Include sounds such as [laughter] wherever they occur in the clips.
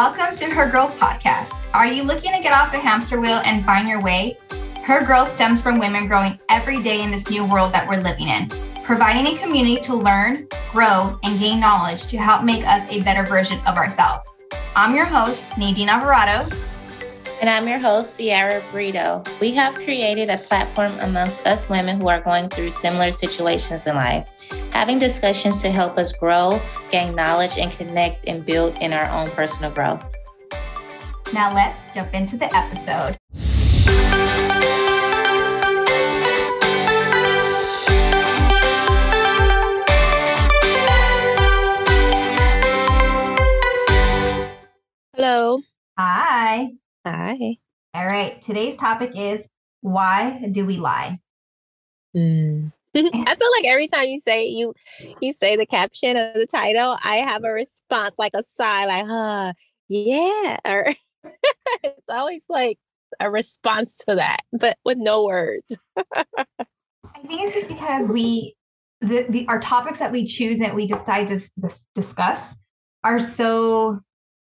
Welcome to Her Growth Podcast. Are you looking to get off the hamster wheel and find your way? Her growth stems from women growing every day in this new world that we're living in, providing a community to learn, grow, and gain knowledge to help make us a better version of ourselves. I'm your host, Nadine Alvarado. And I'm your host, Siara Brito. We have created a platform amongst us women who are going through similar situations in life having discussions to help us grow, gain knowledge, and connect and build in our own personal growth. Now let's jump into the episode. Hello. Hi. Hi. All right. Today's topic is why do we lie? Mm. [laughs] I feel like every time you say you you say the caption of the title, I have a response like a sigh, like "huh, yeah," or [laughs] it's always like a response to that, but with no words. [laughs] I think it's just because we the, the our topics that we choose that we decide to discuss are so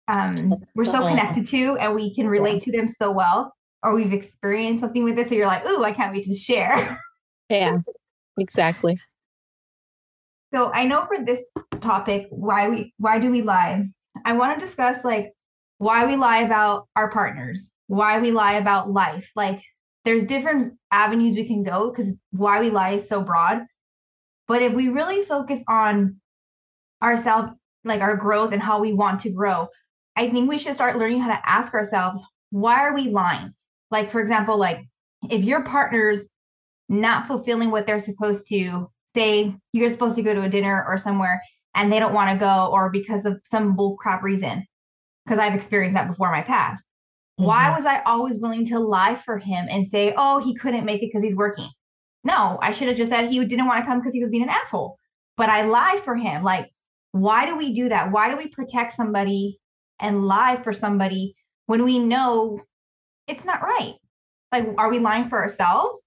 um we're so connected to and we can relate yeah. to them so well or we've experienced something with this so you're like oh i can't wait to share yeah Exactly. So I know for this topic, why we why do we lie? I want to discuss like why we lie about our partners, why we lie about life. Like there's different avenues we can go because why we lie is so broad. But if we really focus on ourselves, like our growth and how we want to grow, I think we should start learning how to ask ourselves, why are we lying? Like, for example, like if your partner's not fulfilling what they're supposed to say you're supposed to go to a dinner or somewhere and they don't want to go or because of some bull crap reason because i've experienced that before in my past mm-hmm. why was i always willing to lie for him and say oh he couldn't make it because he's working no i should have just said he didn't want to come because he was being an asshole but i lied for him like why do we do that why do we protect somebody and lie for somebody when we know it's not right like are we lying for ourselves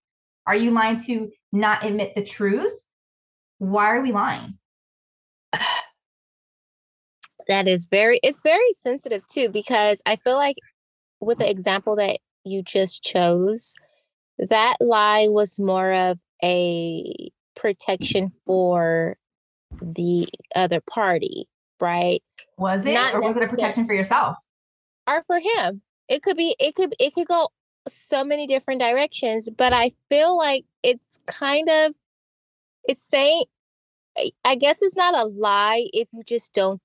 are you lying to not admit the truth? Why are we lying? That is very, it's very sensitive too, because I feel like with the example that you just chose, that lie was more of a protection for the other party, right? Was it? Not or was it a protection for yourself? Or for him. It could be, it could, it could go so many different directions, but I feel like it's kind of it's saying I guess it's not a lie if you just don't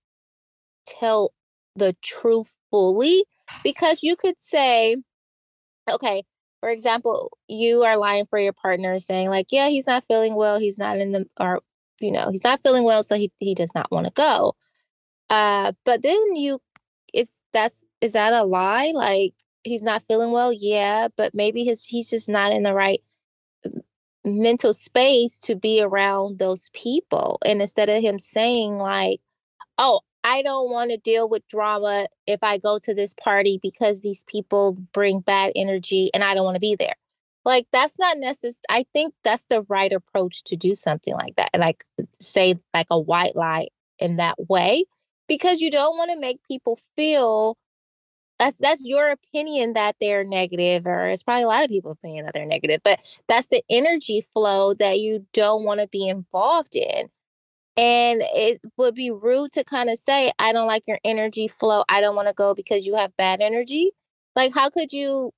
tell the truth fully because you could say okay, for example, you are lying for your partner saying like, yeah, he's not feeling well, he's not in the or you know, he's not feeling well so he he does not want to go. Uh but then you it's that's is that a lie? Like he's not feeling well? Yeah but maybe his he's just not in the right mental space to be around those people. And instead of him saying like oh i don't want to deal with drama if i go to this party because these people bring bad energy and i don't want to be there. Like that's not necessary i think that's the right approach to do something like that like say like a white lie in that way because you don't want to make people feel that's that's your opinion that they're negative or it's probably a lot of people's opinion that they're negative but that's the energy flow that you don't want to be involved in. And it would be rude to kind of say i don't like your energy flow. I don't want to go because you have bad energy. Like how could you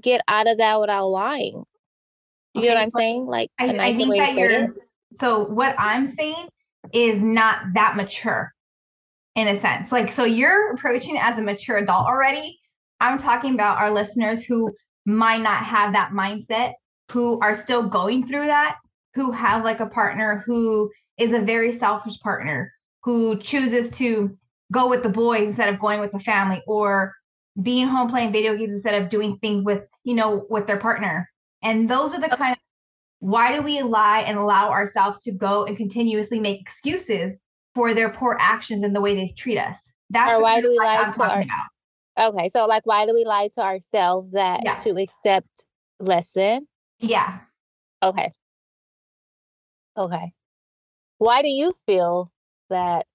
get out of that without lying? You okay, know what i'm saying? Like I, nicer I think that you're, so what i'm saying is not that mature in a sense. Like, so you're approaching as a mature adult already. I'm talking about our listeners who might not have that mindset, who are still going through that, who have like a partner who is a very selfish partner, who chooses to go with the boys instead of going with the family, or being home playing video games instead of doing things with, you know, with their partner. And those are the kind of why do we lie and allow ourselves to go and continuously make excuses for their poor actions and the way they treat us. That's or why do we lie to our, about. Okay, so like why do we lie to ourselves that yeah. to accept less than? Yeah. Okay. Okay. Why do you feel that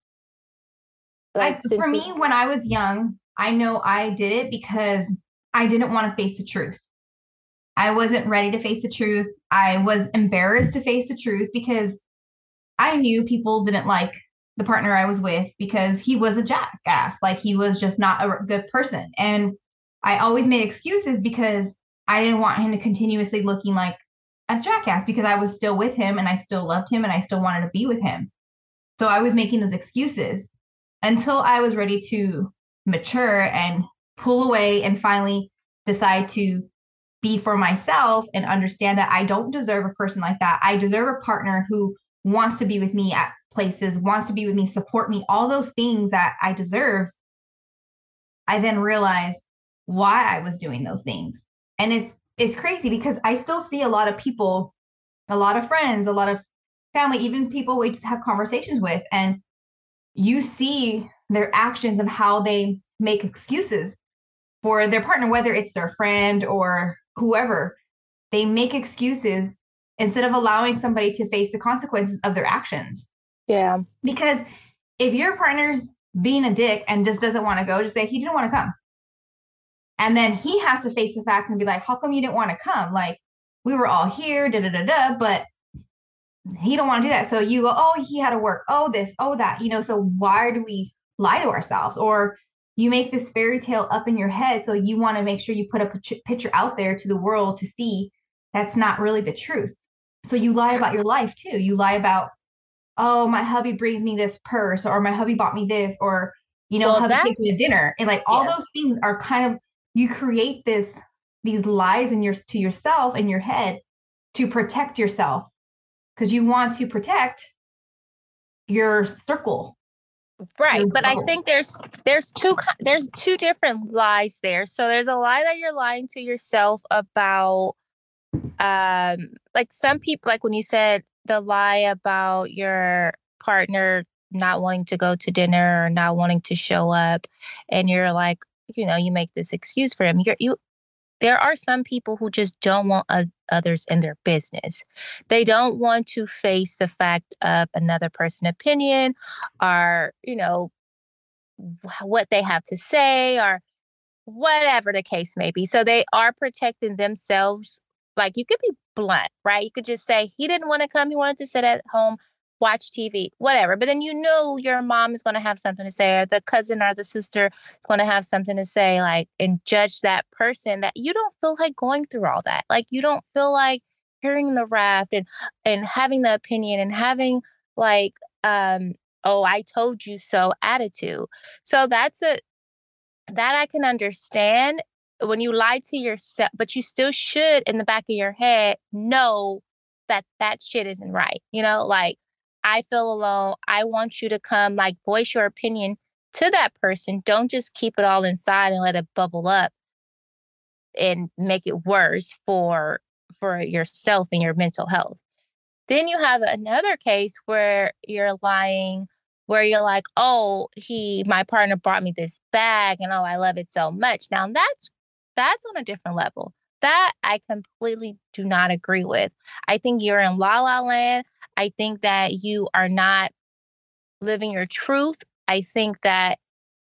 like I, for me when I was young, I know I did it because I didn't want to face the truth. I wasn't ready to face the truth. I was embarrassed to face the truth because I knew people didn't like the partner I was with because he was a jackass. Like he was just not a good person. And I always made excuses because I didn't want him to continuously looking like a jackass because I was still with him and I still loved him and I still wanted to be with him. So I was making those excuses until I was ready to mature and pull away and finally decide to be for myself and understand that I don't deserve a person like that. I deserve a partner who wants to be with me at places, wants to be with me, support me, all those things that I deserve. I then realized why I was doing those things. And it's it's crazy because I still see a lot of people, a lot of friends, a lot of family, even people we just have conversations with and you see their actions and how they make excuses for their partner whether it's their friend or whoever. They make excuses instead of allowing somebody to face the consequences of their actions. Yeah. Because if your partner's being a dick and just doesn't want to go, just say he didn't want to come. And then he has to face the fact and be like, how come you didn't want to come? Like, we were all here, da da da da, but he don't want to do that. So you go, oh, he had to work, oh, this, oh, that, you know. So why do we lie to ourselves? Or you make this fairy tale up in your head. So you want to make sure you put a picture out there to the world to see that's not really the truth. So you lie about your life too. You lie about, oh, my hubby brings me this purse, or my hubby bought me this, or you know, well, hubby takes me to dinner. And like all yeah. those things are kind of you create this these lies in your to yourself in your head to protect yourself because you want to protect your circle right but i think there's there's two there's two different lies there so there's a lie that you're lying to yourself about um like some people like when you said the lie about your partner not wanting to go to dinner or not wanting to show up and you're like you know you make this excuse for him you're you there are some people who just don't want others in their business. They don't want to face the fact of another person opinion or, you know, what they have to say or whatever the case may be. So they are protecting themselves. Like you could be blunt, right? You could just say, he didn't want to come. He wanted to sit at home watch TV, whatever. But then you know your mom is going to have something to say, or the cousin or the sister is going to have something to say, like, and judge that person that you don't feel like going through all that. Like, you don't feel like hearing the rap and and having the opinion and having like um oh i told you so attitude so that's a that i can understand when you lie to yourself but you still should in the back of your head know that that shit isn't right you know like I feel alone. I want you to come, like, voice your opinion to that person. Don't just keep it all inside and let it bubble up and make it worse for for yourself and your mental health. Then you have another case where you're lying where you're like, "Oh, he my partner brought me this bag and oh, I love it so much." Now that's that's on a different level. That I completely do not agree with. I think you're in la la land. I think that you are not living your truth. I think that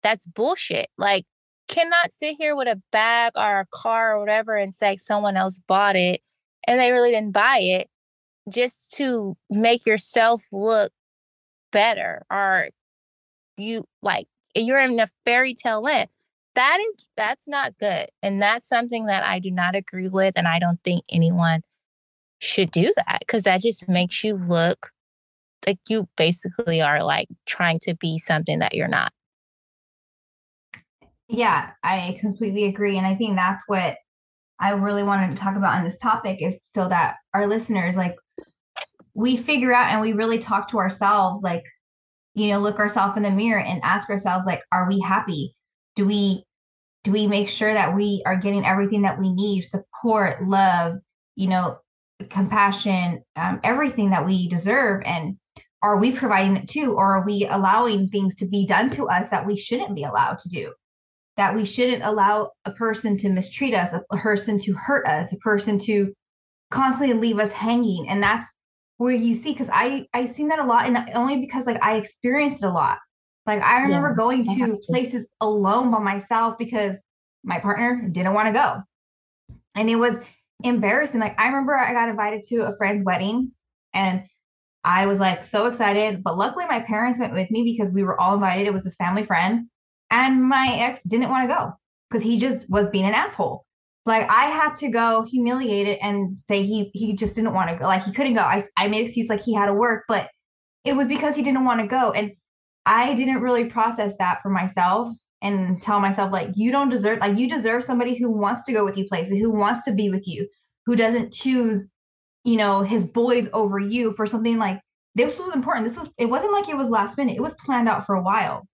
that's bullshit. Like, cannot sit here with a bag or a car or whatever and say someone else bought it and they really didn't buy it just to make yourself look better or you like you're in a fairy tale land that is that's not good and that's something that i do not agree with and i don't think anyone should do that because that just makes you look like you basically are like trying to be something that you're not. Yeah i completely agree and i think that's what i really wanted to talk about on this topic is so that our listeners like we figure out and we really talk to ourselves like you know look ourselves in the mirror and ask ourselves like are we happy do we do we make sure that we are getting everything that we need support love you know compassion um, everything that we deserve? And are we providing it too? Or are we allowing things to be done to us that we shouldn't be allowed to do? That we shouldn't allow a person to mistreat us a person to hurt us a person to constantly leave us hanging? And that's where you see because i i seen that a lot and only because like i experienced it a lot Like I remember yeah, going to places alone by myself because my partner didn't want to go. And it was embarrassing. Like I remember I got invited to a friend's wedding and I was like so excited, but luckily my parents went with me because we were all invited. It was a family friend and my ex didn't want to go because he just was being an asshole. Like I had to go humiliated and say he he just didn't want to go. Like he couldn't go. I I made excuse like he had to work, but it was because he didn't want to go. And I didn't really process that for myself and tell myself like you don't deserve like you deserve somebody who wants to go with you places, who wants to be with you, who doesn't choose, you know, his boys over you for something like this was important. This was it wasn't like it was last minute. It was planned out for a while.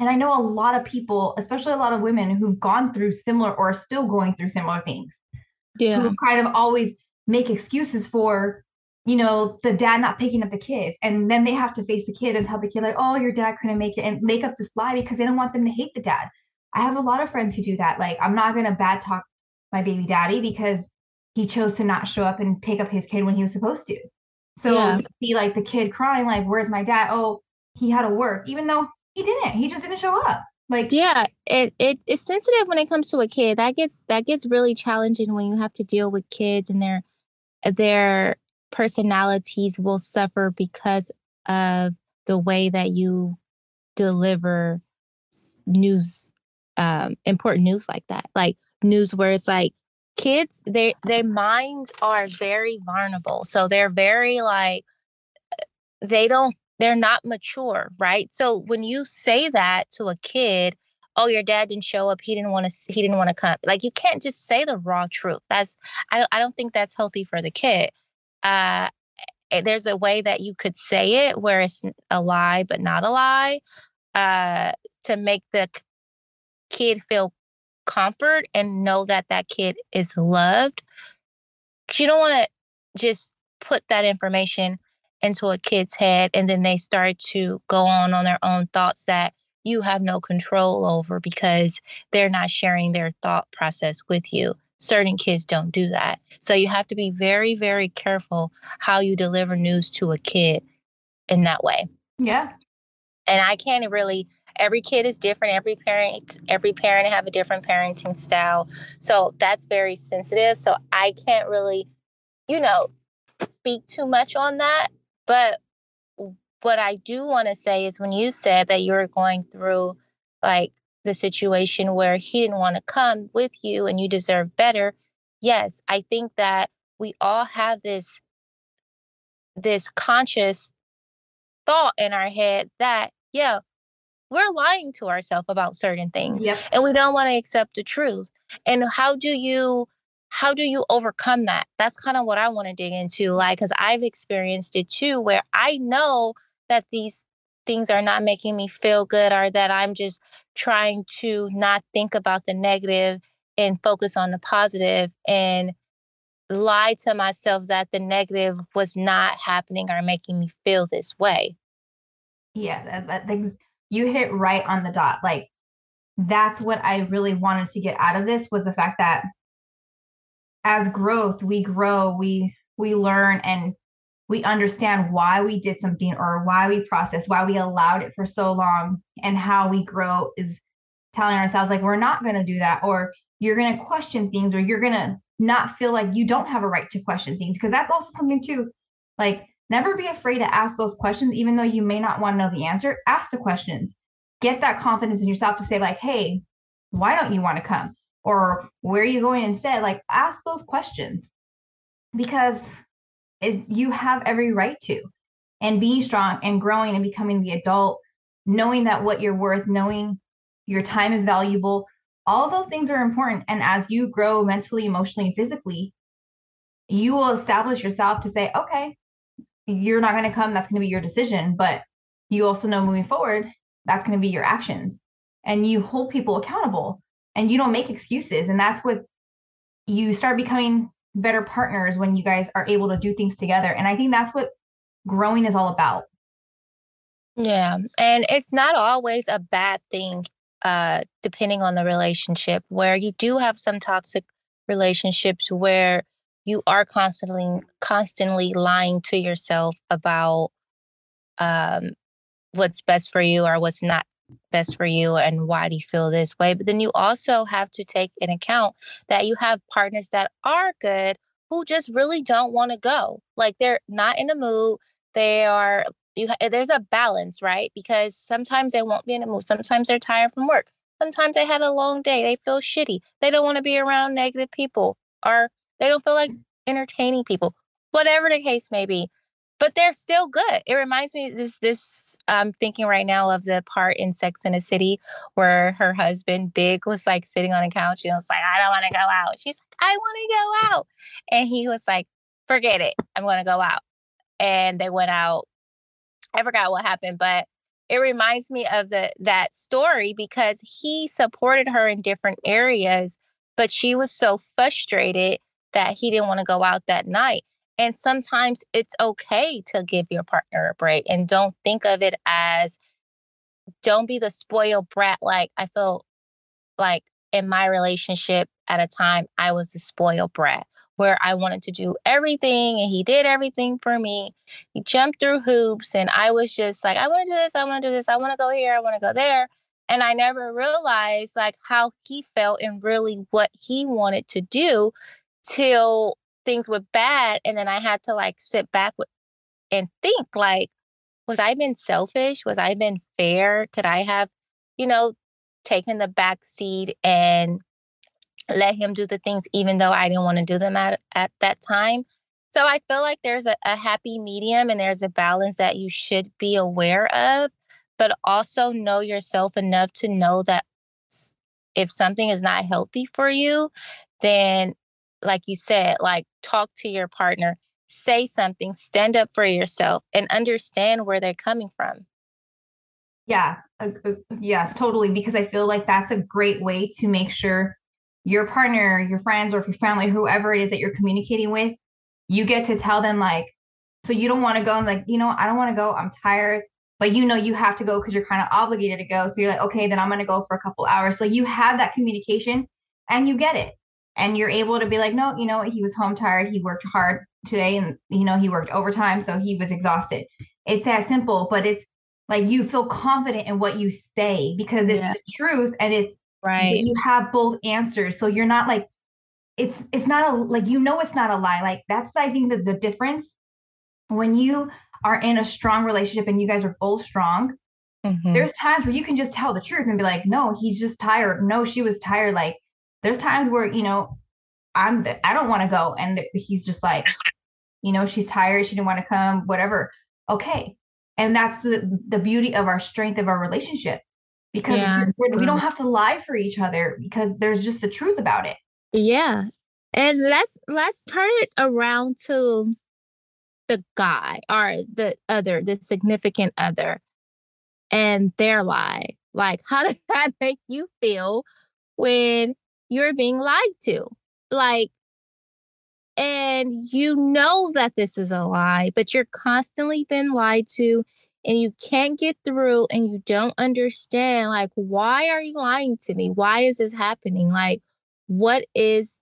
And I know a lot of people, especially a lot of women who've gone through similar or are still going through similar things. Yeah. Who kind of always make excuses for, you know, the dad not picking up the kids. And then they have to face the kid and tell the kid, like, oh, your dad couldn't make it and make up this lie because they don't want them to hate the dad. I have a lot of friends who do that. Like, I'm not going to bad talk my baby daddy because he chose to not show up and pick up his kid when he was supposed to. So yeah. see like the kid crying, like, where's my dad? Oh, he had to work, even though he didn't. He just didn't show up. Like yeah, it, it it's sensitive when it comes to a kid. That gets that gets really challenging when you have to deal with kids and their their personalities will suffer because of the way that you deliver news um important news like that like news where it's like kids their their minds are very vulnerable so they're very like they don't they're not mature, right? So when you say that to a kid, oh, your dad didn't show up, he didn't want to, he didn't want to come. Like you can't just say the raw truth. That's I I don't think that's healthy for the kid. Uh, eh, there's a way that you could say it where it's a lie but not a lie, uh, to make the kid feel comfort and know that that kid is loved. You don't want to just put that information into a kid's head and then they start to go on on their own thoughts that you have no control over because they're not sharing their thought process with you certain kids don't do that. So you have to be very very careful how you deliver news to a kid in that way. Yeah. And i can't really every kid is different every parent every parent have a different parenting style. So that's very sensitive. So i can't really you know speak too much on that. But what I do want to say is when you said that you were going through like the situation where he didn't want to come with you and you deserve better, yes, I think that we all have this this conscious thought in our head that yeah, we're lying to ourselves about certain things yep. and we don't want to accept the truth. And how do you how do you overcome that? That's kind of what I want to dig into, like, because I've experienced it too, where I know that these things are not making me feel good or that I'm just trying to not think about the negative and focus on the positive and lie to myself that the negative was not happening or making me feel this way. Yeah, that, that you hit right on the dot. Like that's what I really wanted to get out of this was the fact that as growth we grow we we learn and we understand why we did something or why we process why we allowed it for so long and how we grow is telling ourselves like we're not going to do that or you're going to question things or you're going to not feel like you don't have a right to question things because that's also something too like never be afraid to ask those questions even though you may not want to know the answer ask the questions. Get that confidence in yourself to say like hey why don't you want to come? or where are you going instead? like ask those questions. Because it, you have every right to. And being strong and growing and becoming the adult knowing that what you're worth knowing your time is valuable all those things are important. And as you grow mentally emotionally and physically you will establish yourself to say okay you're not going to come that's going to be your decision. But you also know moving forward that's going to be your actions. And you hold people accountable and you don't make excuses. And that's what you start becoming better partners when you guys are able to do things together. And i think that's what growing is all about. Yeah and it's not always a bad thing uh depending on the relationship where you do have some toxic relationships where you are constantly constantly lying to yourself about um what's best for you or what's not best for you and why do you feel this way? But then you also have to take in account that you have partners that are good who just really don't want to go. Like they're not in the mood. They are you there's a balance right? Because sometimes they won't be in the mood. Sometimes they're tired from work. Sometimes they had a long day. They feel shitty. They don't want to be around negative people or they don't feel like mm. entertaining people. Whatever the case may be but they're still good. It reminds me this this I'm thinking right now of the part in Sex in the City where her husband Big was like sitting on a couch and was like, I don't want to go out. She's like, I want to go out. And he was like, forget it. I'm gonna go out. And they went out. I forgot what happened, but it reminds me of the that story because he supported her in different areas, but she was so frustrated that he didn't want to go out that night. And sometimes it's okay to give your partner a break and don't think of it as, don't be the spoiled brat. Like, I feel like in my relationship at a time, I was the spoiled brat where I wanted to do everything and he did everything for me. He jumped through hoops and I was just like, I want to do this, I want to do this, I want to go here, I want to go there. And I never realized like how he felt and really what he wanted to do till things were bad and then i had to like sit back and think like was i been selfish? Was i been fair? Could i have you know taken the back seat and let him do the things even though i didn't want to do them at, at that time? So i feel like there's a, a happy medium and there's a balance that you should be aware of but also know yourself enough to know that if something is not healthy for you then like you said, like talk to your partner, say something, stand up for yourself, and understand where they're coming from. Yeah, uh, uh, yes, totally. Because I feel like that's a great way to make sure your partner, your friends, or if your family, whoever it is that you're communicating with, you get to tell them, like, so you don't want to go and, like, you know, I don't want to go, I'm tired. But you know, you have to go because you're kind of obligated to go. So you're like, okay, then I'm going to go for a couple hours. So you have that communication and you get it and you're able to be like no you know what? he was home tired. He worked hard today and you know he worked overtime so he was exhausted. It's that simple but it's like you feel confident in what you say because it's yeah. the truth and it's right. you have both answers. So you're not like it's it's not a like you know it's not a lie. Like that's i think that the difference. When you are in a strong relationship and you guys are both strong mm-hmm. there's times where you can just tell the truth and be like no he's just tired. No she was tired. Like there's times where you know i'm i don't want to go and he's just like you know she's tired she didn't want to come whatever. Okay. And that's the the beauty of our strength of our relationship because yeah. we don't have to lie for each other because there's just the truth about it. Yeah. And let's let's turn it around to the guy or the other the significant other and their lie. Like how does [laughs] that make you feel when you're being lied to. Like, and you know that this is a lie, but you're constantly been lied to and you can't get through and you don't understand like why are you lying to me why is this happening like what is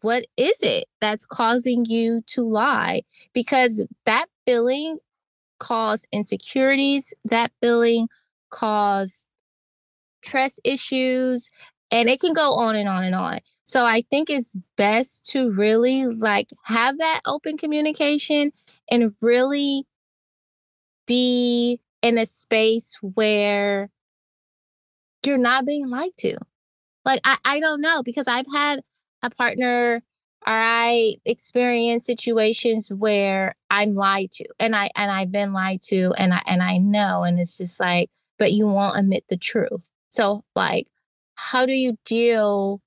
what is it that's causing you to lie because that feeling caused insecurities that feeling caused trust issues and it can go on and on and on. So I think it's best to really like have that open communication and really be in a space where you're not being lied to. Like I, I don't know because I've had a partner or I experience situations where I'm lied to and I and I've been lied to and I and I know and it's just like but you won't admit the truth. So like how do you deal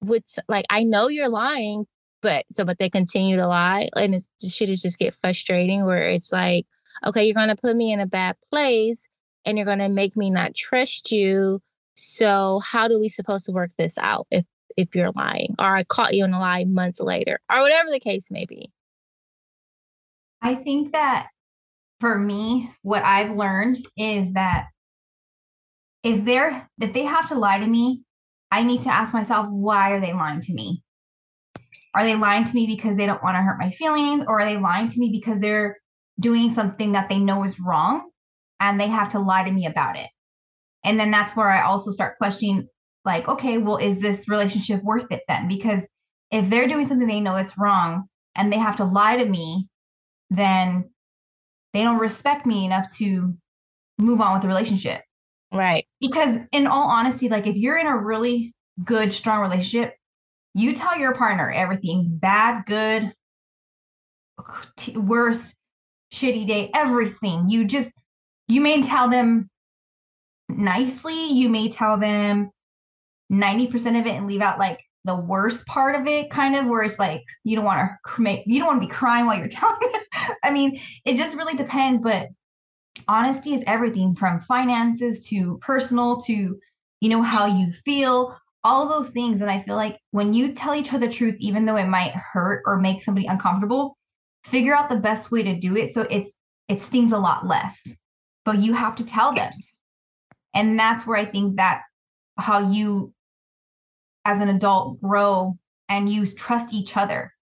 with like I know you're lying, but so but they continue to lie, and it's the shit is just get frustrating where it's like, okay, you're gonna put me in a bad place, and you're gonna make me not trust you. So how do we supposed to work this out if if you're lying, or I caught you in a lie months later, or whatever the case may be? I think that for me, what I've learned is that if they're if they have to lie to me, I need to ask myself, why are they lying to me? Are they lying to me because they don't want to hurt my feelings? Or are they lying to me because they're doing something that they know is wrong and they have to lie to me about it. And then that's where I also start questioning, like, okay, well, is this relationship worth it then? Because if they're doing something they know it's wrong and they have to lie to me, then they don't respect me enough to move on with the relationship. Right. Because in all honesty, like if you're in a really good, strong relationship, you tell your partner everything bad, good, t- worst, shitty day, everything. You just, you may tell them nicely, you may tell them 90% of it and leave out like the worst part of it, kind of where it's like you don't want to make, you don't want to be crying while you're [laughs] telling them. I mean, it just really depends, but honesty is everything from finances to personal to you know how you feel. All those things and i feel like when you tell each other the truth even though it might hurt or make somebody uncomfortable figure out the best way to do it so it's it stings a lot less. But you have to tell them. And that's where i think that how you as an adult grow and you trust each other.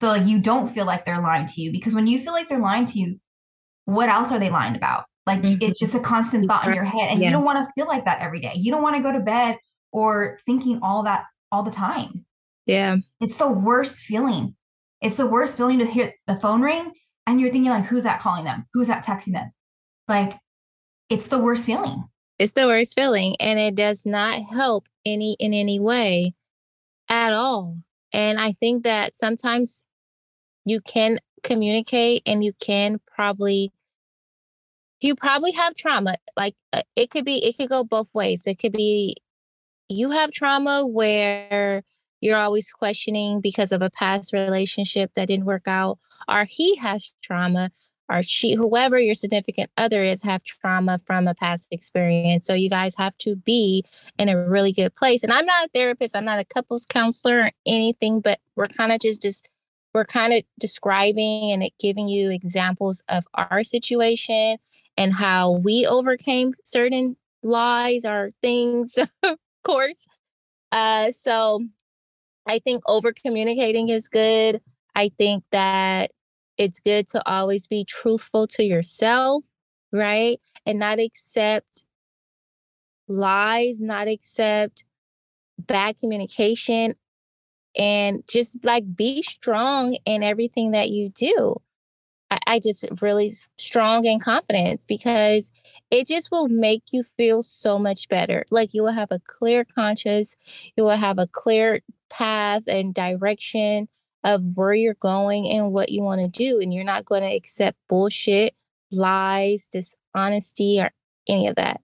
So like you don't feel like they're lying to you because when you feel like they're lying to you what else are they lying about? Like mm-hmm. it's just a constant thought in your head. And yeah. you don't want to feel like that every day. You don't want to go to bed or thinking all that all the time. Yeah. It's the worst feeling. It's the worst feeling to hear the phone ring and you're thinking like, who's that calling them? Who's that texting them? Like it's the worst feeling. It's the worst feeling. And it does not help any in any way at all. And I think that sometimes you can communicate and you can probably you probably have trauma like uh, it could be it could go both ways. It could be you have trauma where you're always questioning because of a past relationship that didn't work out or he has trauma or she whoever your significant other is have trauma from a past experience. So you guys have to be in a really good place. And i'm not a therapist i'm not a couples counselor or anything but we're kind of just just we're kind of describing and giving you examples of our situation and how we overcame certain lies or things, [laughs] of course. Uh, so I think over communicating is good. I think that it's good to always be truthful to yourself, right? And not accept lies, not accept bad communication and just like be strong in everything that you do. I, I just really strong in confidence because it just will make you feel so much better. Like you will have a clear conscience, you will have a clear path and direction of where you're going and what you want to do. And you're not going to accept bullshit, lies, dishonesty, or any of that.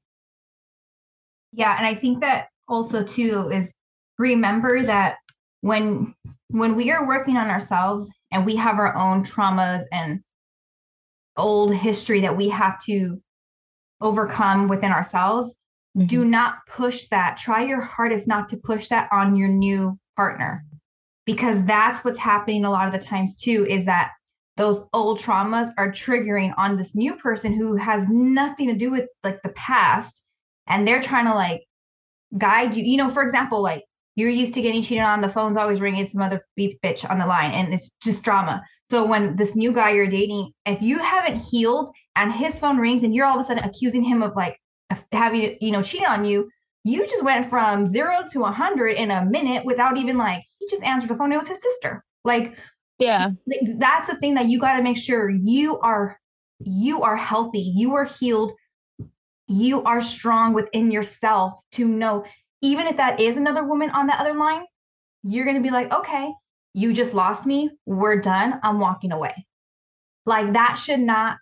Yeah. And I think that also, too, is remember that when when we are working on ourselves and we have our own traumas and old history that we have to overcome within ourselves mm-hmm. do not push that try your hardest not to push that on your new partner because that's what's happening a lot of the times too is that those old traumas are triggering on this new person who has nothing to do with like the past and they're trying to like guide you you know for example like you're used to getting cheated on. The phone's always ringing. Some other beep bitch on the line, and it's just drama. So when this new guy you're dating, if you haven't healed and his phone rings and you're all of a sudden accusing him of like having you know cheating on you, you just went from zero to a hundred in a minute without even like he just answered the phone. It was his sister. Like yeah, that's the thing that you got to make sure you are you are healthy, you are healed, you are strong within yourself to know even if that is another woman on the other line, you're going to be like, okay, you just lost me. We're done. I'm walking away. Like that should not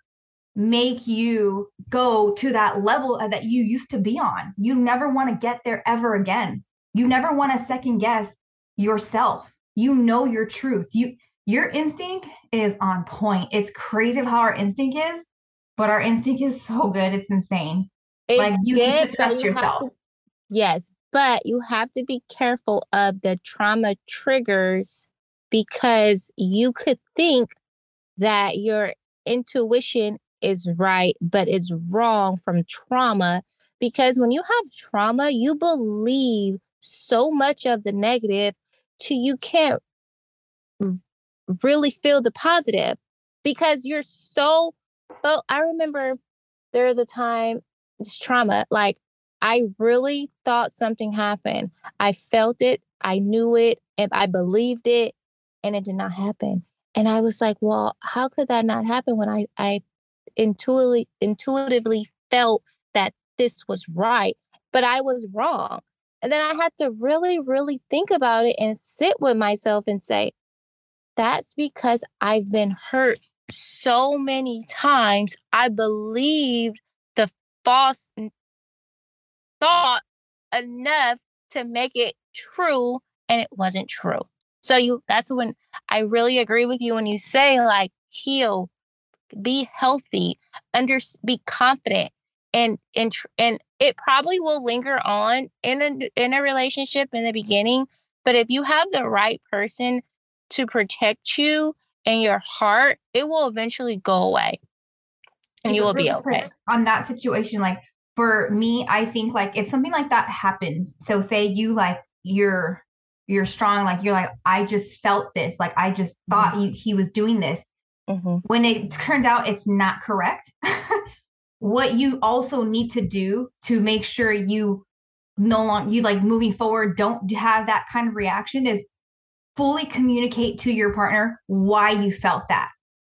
make you go to that level uh, that you used to be on. You never want to get there ever again. You never want to second guess yourself. You know your truth. You your instinct is on point. It's crazy how our instinct is, but our instinct is so good. It's insane. It's like you good, need to trust yourself. To, yes, but you have to be careful of the trauma triggers because you could think that your intuition is right, but it's wrong from trauma. Because when you have trauma, you believe so much of the negative to you can't really feel the positive because you're so. Oh, I remember there was a time it's trauma like i really thought something happened i felt it i knew it and i believed it and it did not happen. And i was like well how could that not happen? when i i intuitively intuitively felt that this was right but i was wrong. And then i had to really really think about it and sit with myself and say that's because i've been hurt so many times. I believed the false thought enough to make it true and it wasn't true. So you that's when I really agree with you when you say like heal, be healthy, under be confident and and and it probably will linger on in a in a relationship in the beginning, but if you have the right person to protect you and your heart, it will eventually go away and you will be okay. On that situation, like for me, I think like if something like that happens, so say you like you're you're strong, like you're like, I just felt this, like I just thought mm-hmm. you, he was doing this. Mm-hmm. When it turns out it's not correct, [laughs] what you also need to do to make sure you no longer you like moving forward don't have that kind of reaction is fully communicate to your partner why you felt that,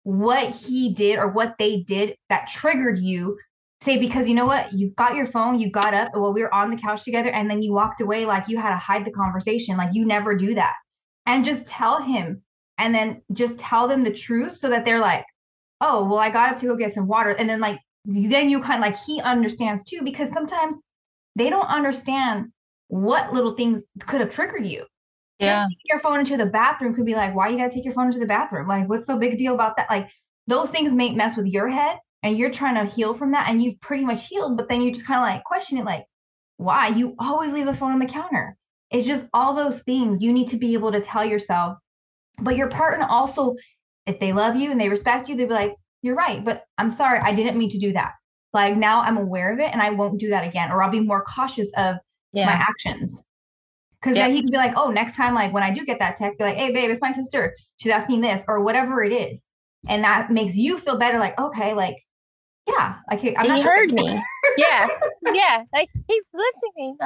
what he did or what they did that triggered you. Say, because you know what, you got your phone, you got up, well, we were on the couch together, and then you walked away like you had to hide the conversation. Like you never do that. And just tell him, and then just tell them the truth so that they're like, oh, well, I got up to go get some water. And then, like, then you kind of like, he understands too, because sometimes they don't understand what little things could have triggered you yeah. taking your phone into the bathroom could be like, why you gotta take your phone into the bathroom? Like, what's so big a deal about that? Like, those things may mess with your head and you're trying to heal from that and you've pretty much healed, but then you just kind of like question it, like, why? You always leave the phone on the counter. It's just all those things you need to be able to tell yourself. But your partner also, if they love you and they respect you, they'll be like, you're right, but I'm sorry, I didn't mean to do that. Like now I'm aware of it and I won't do that again, or I'll be more cautious of yeah. my actions. Because then he can be like, oh, next time, like when I do get that text, be like, hey, babe, it's my sister. She's asking this or whatever it is. And that makes you feel better. Like, okay, like, yeah, like I'm he heard me. yeah. [laughs] Yeah. Like he's listening.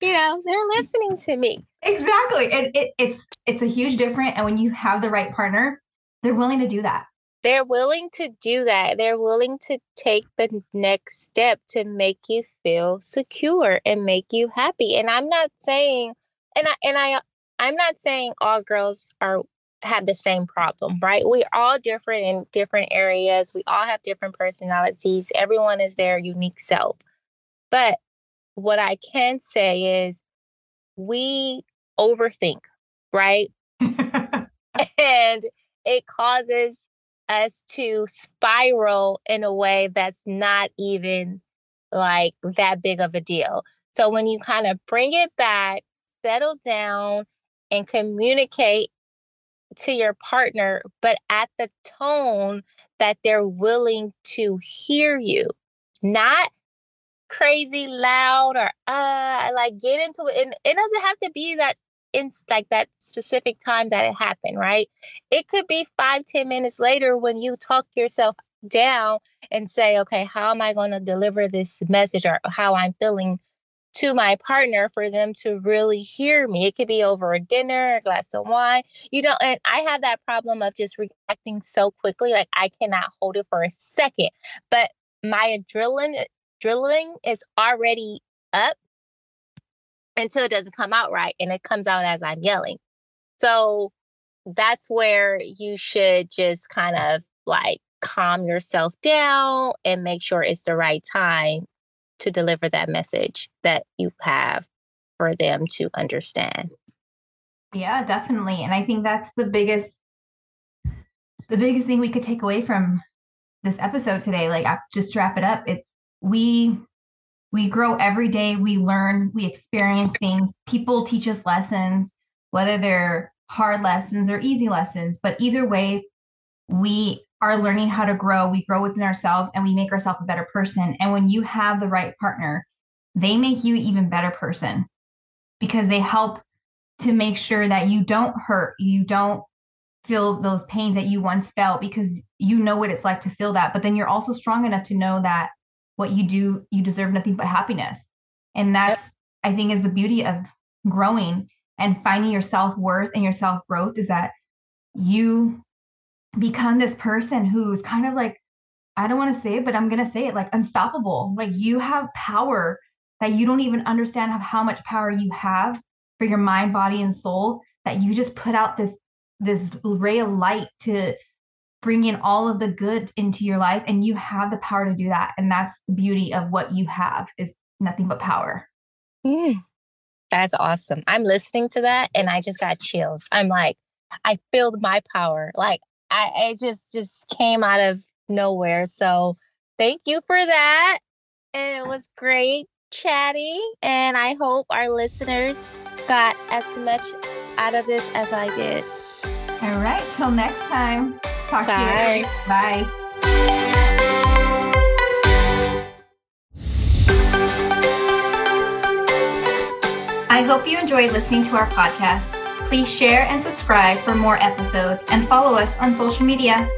You know, they're listening to me. Exactly. And it, it's, it's a huge difference. And when you have the right partner, they're willing to do that. They're willing to do that. They're willing to take the next step to make you feel secure and make you happy. And I'm not saying and I and I I'm not saying all girls are have the same problem, right? We're all different in different areas. We all have different personalities. Everyone is their unique self. But what I can say is we overthink, right? [laughs] and it causes us to spiral in a way that's not even like that big of a deal. So when you kind of bring it back settle down and communicate to your partner, but at the tone that they're willing to hear you, not crazy loud or uh like get into it and it doesn't have to be that in like that specific time that it happened right? It could be five ten minutes later when you talk yourself down and say okay how am i going to deliver this message or how i'm feeling to my partner for them to really hear me. It could be over a dinner, a glass of wine, you know, and I have that problem of just reacting so quickly. Like I cannot hold it for a second. But my adrenaline drilling is already up until it doesn't come out right. And it comes out as I'm yelling. So that's where you should just kind of like calm yourself down and make sure it's the right time to deliver that message that you have for them to understand. Yeah, definitely. And I think that's the biggest the biggest thing we could take away from this episode today. Like I just wrap it up. It's we we grow every day, we learn, we experience things. People teach us lessons, whether they're hard lessons or easy lessons, but either way, we are learning how to grow. We grow within ourselves and we make ourselves a better person. And when you have the right partner, they make you even better person because they help to make sure that you don't hurt, you don't feel those pains that you once felt because you know what it's like to feel that. But then you're also strong enough to know that what you do, you deserve nothing but happiness. And that's. I think, is the beauty of growing and finding your self worth and your self growth is that you become this person who's kind of like, I don't want to say it, but I'm going to say it like unstoppable. Like you have power that you don't even understand how much power you have for your mind, body, and soul that you just put out this this ray of light to bring in all of the good into your life and you have the power to do that and that's the beauty of what you have is nothing but power. Mm, that's awesome. I'm listening to that and i just got chills. I'm like i feel my power. Like i it just just came out of nowhere so thank you for that and it was great chatting and i hope our listeners got as much out of this as i did all right till next time Talk Bye. to you later. Bye. I hope you enjoyed listening to our podcast. Please share and subscribe for more episodes and follow us on social media.